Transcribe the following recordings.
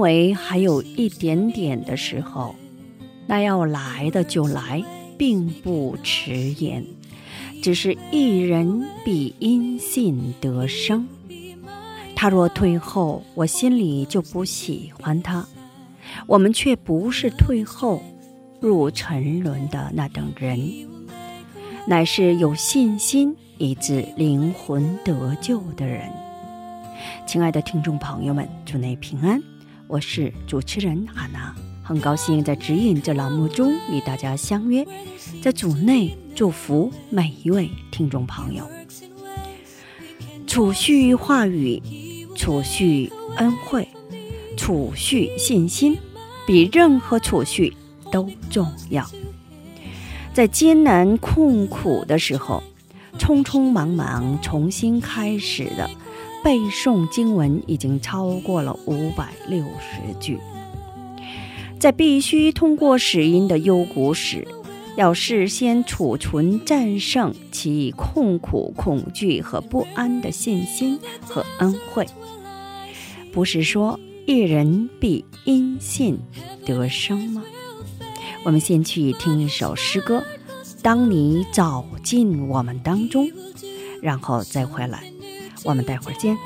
为还有一点点的时候，那要来的就来，并不迟延。只是一人必因信得生。他若退后，我心里就不喜欢他。我们却不是退后入沉沦的那等人，乃是有信心以致灵魂得救的人。亲爱的听众朋友们，祝您平安，我是主持人哈娜，很高兴在指引这栏目中与大家相约，在组内祝福每一位听众朋友，储蓄话语，储蓄恩惠，储蓄信心，比任何储蓄都重要。在艰难困苦的时候，匆匆忙忙重新开始的。背诵经文已经超过了五百六十句，在必须通过使音的幽谷时，要事先储存战胜其痛苦、恐惧和不安的信心和恩惠。不是说一人必因信得生吗？我们先去听一首诗歌，当你走进我们当中，然后再回来。我们待会儿见。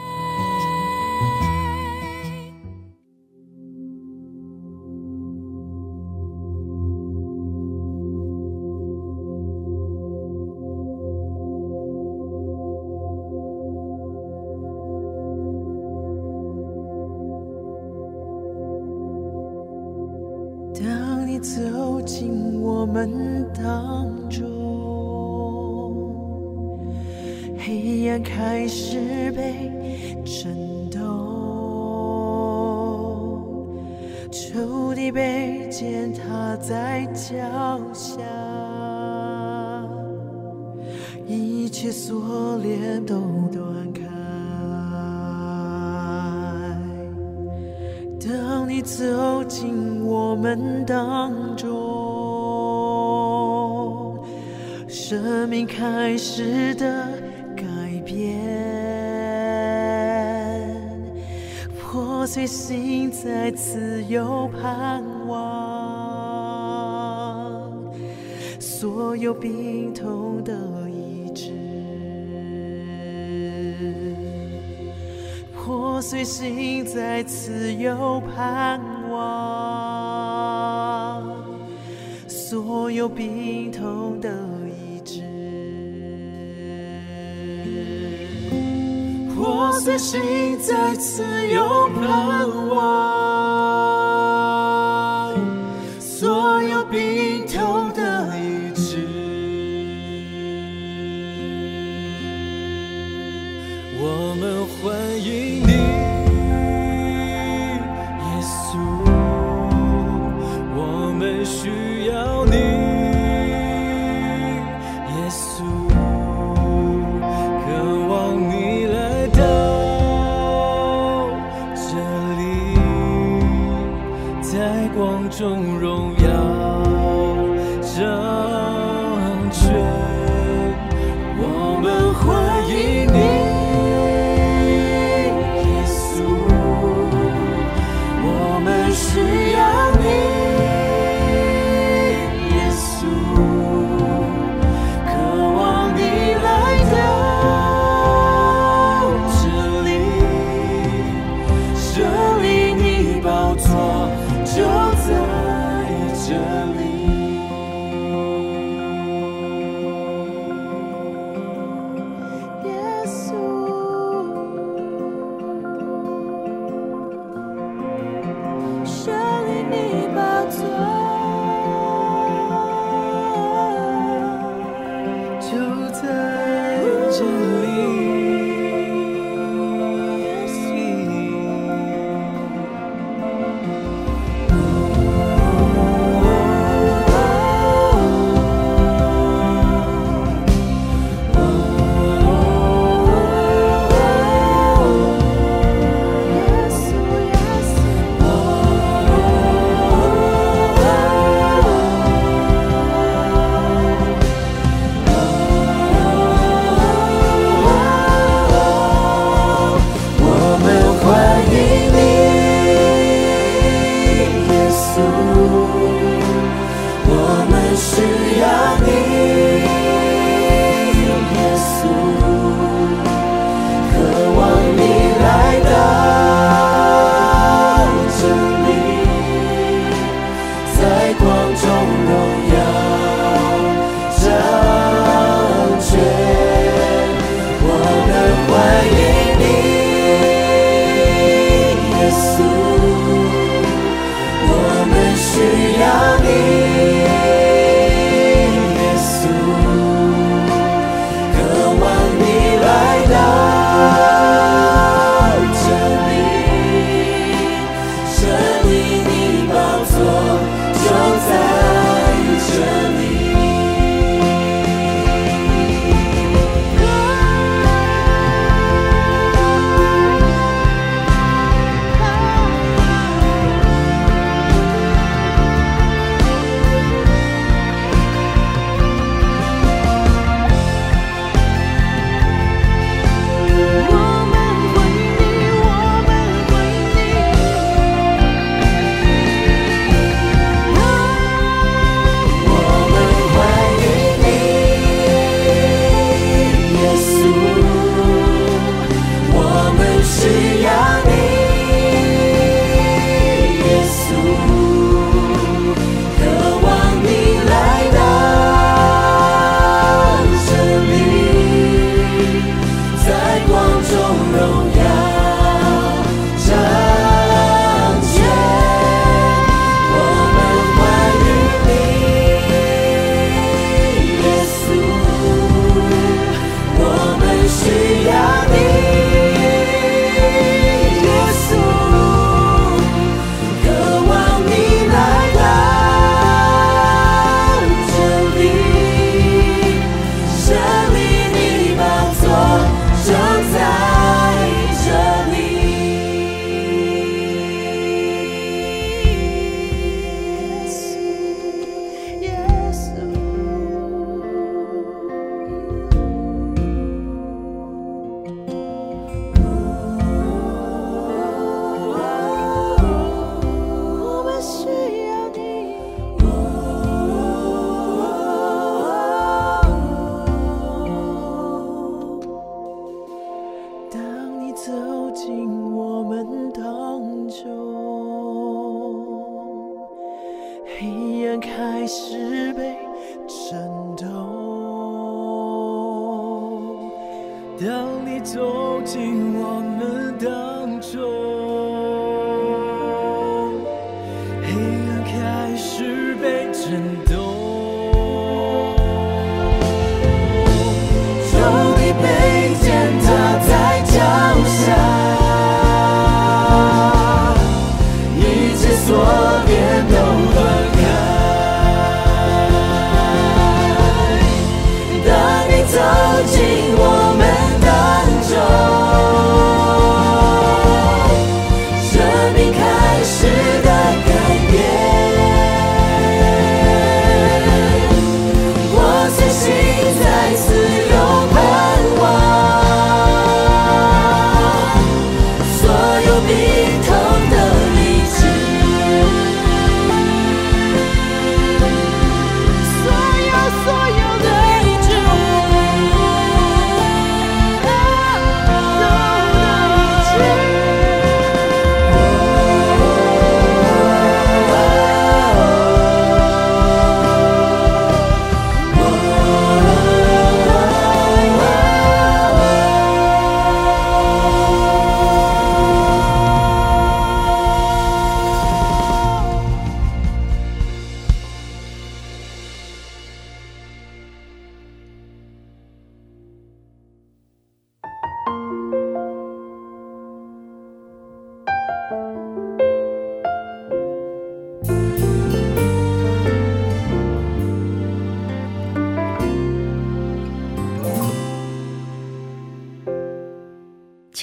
被践踏在脚下，一切锁链都断开。当你走进我们当中，生命开始的改变，破碎心再次有盼所有病痛的医治。破碎心再次有盼望，所有病痛的医治。破碎心再次有盼望，需要你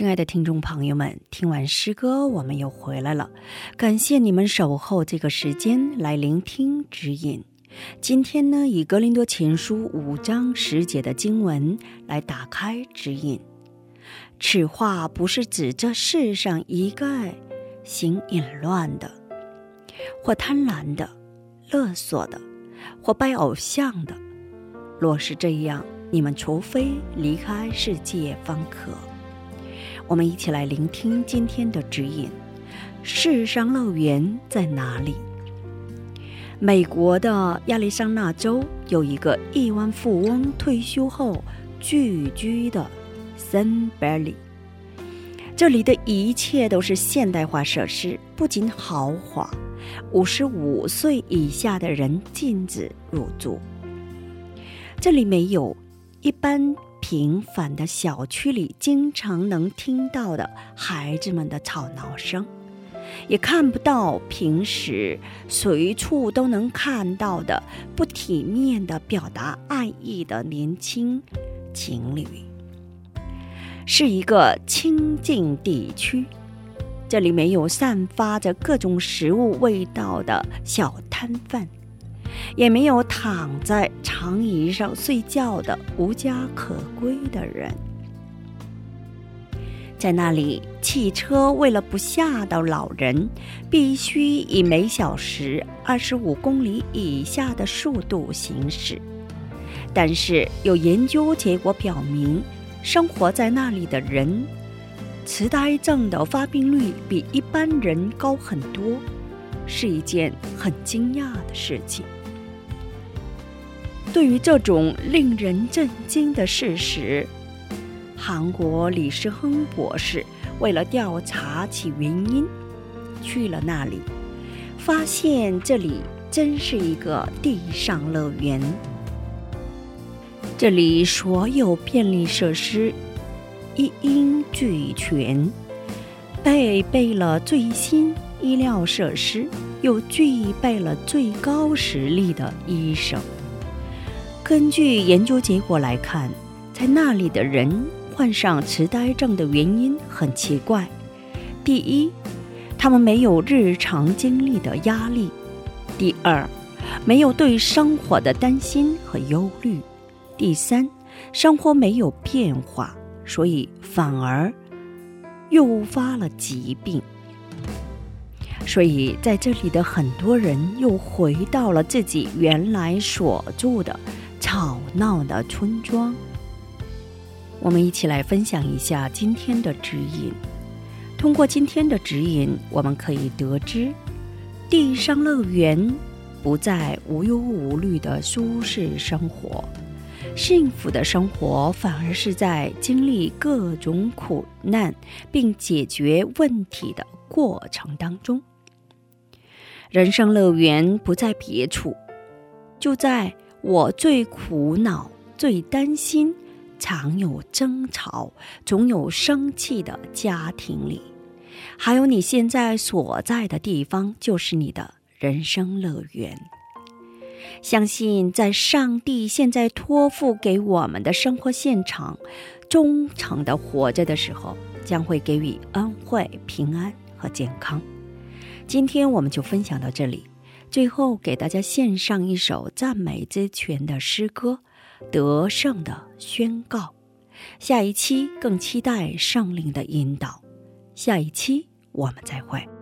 亲爱的听众朋友们，听完诗歌，我们又回来了。感谢你们守候这个时间来聆听指引。今天呢，以《格林多前书》五章十节的经文来打开指引。此话不是指这世上一概行淫乱的，或贪婪的、勒索的，或拜偶像的。若是这样，你们除非离开世界方可。我们一起来聆听今天的指引。世上乐园在哪里？美国的亚利桑那州有一个亿万富翁退休后聚居的森贝里，这里的一切都是现代化设施，不仅豪华，五十五岁以下的人禁止入住。这里没有一般。平凡的小区里，经常能听到的孩子们的吵闹声，也看不到平时随处都能看到的不体面的表达爱意的年轻情侣。是一个清静地区，这里没有散发着各种食物味道的小摊贩。也没有躺在长椅上睡觉的无家可归的人，在那里，汽车为了不吓到老人，必须以每小时二十五公里以下的速度行驶。但是有研究结果表明，生活在那里的人，痴呆症的发病率比一般人高很多，是一件很惊讶的事情。对于这种令人震惊的事实，韩国李世亨博士为了调查其原因，去了那里，发现这里真是一个地上乐园。这里所有便利设施一应俱全，配备了最新医疗设施，又具备了最高实力的医生。根据研究结果来看，在那里的人患上痴呆症的原因很奇怪：第一，他们没有日常经历的压力；第二，没有对生活的担心和忧虑；第三，生活没有变化，所以反而诱发了疾病。所以，在这里的很多人又回到了自己原来所住的。闹的村庄。我们一起来分享一下今天的指引。通过今天的指引，我们可以得知，地上乐园不再无忧无虑的舒适生活。幸福的生活反而是在经历各种苦难并解决问题的过程当中。人生乐园不在别处，就在我最苦恼、最担心、常有争吵、总有生气的家庭里。还有你现在所在的地方，就是你的人生乐园。相信在上帝现在托付给我们的生活现场，忠诚的活着的时候，将会给予恩惠、平安和健康。今天我们就分享到这里，最后给大家献上一首赞美之泉的诗歌《得胜的宣告》。下一期更期待圣灵的引导。下一期我们再会。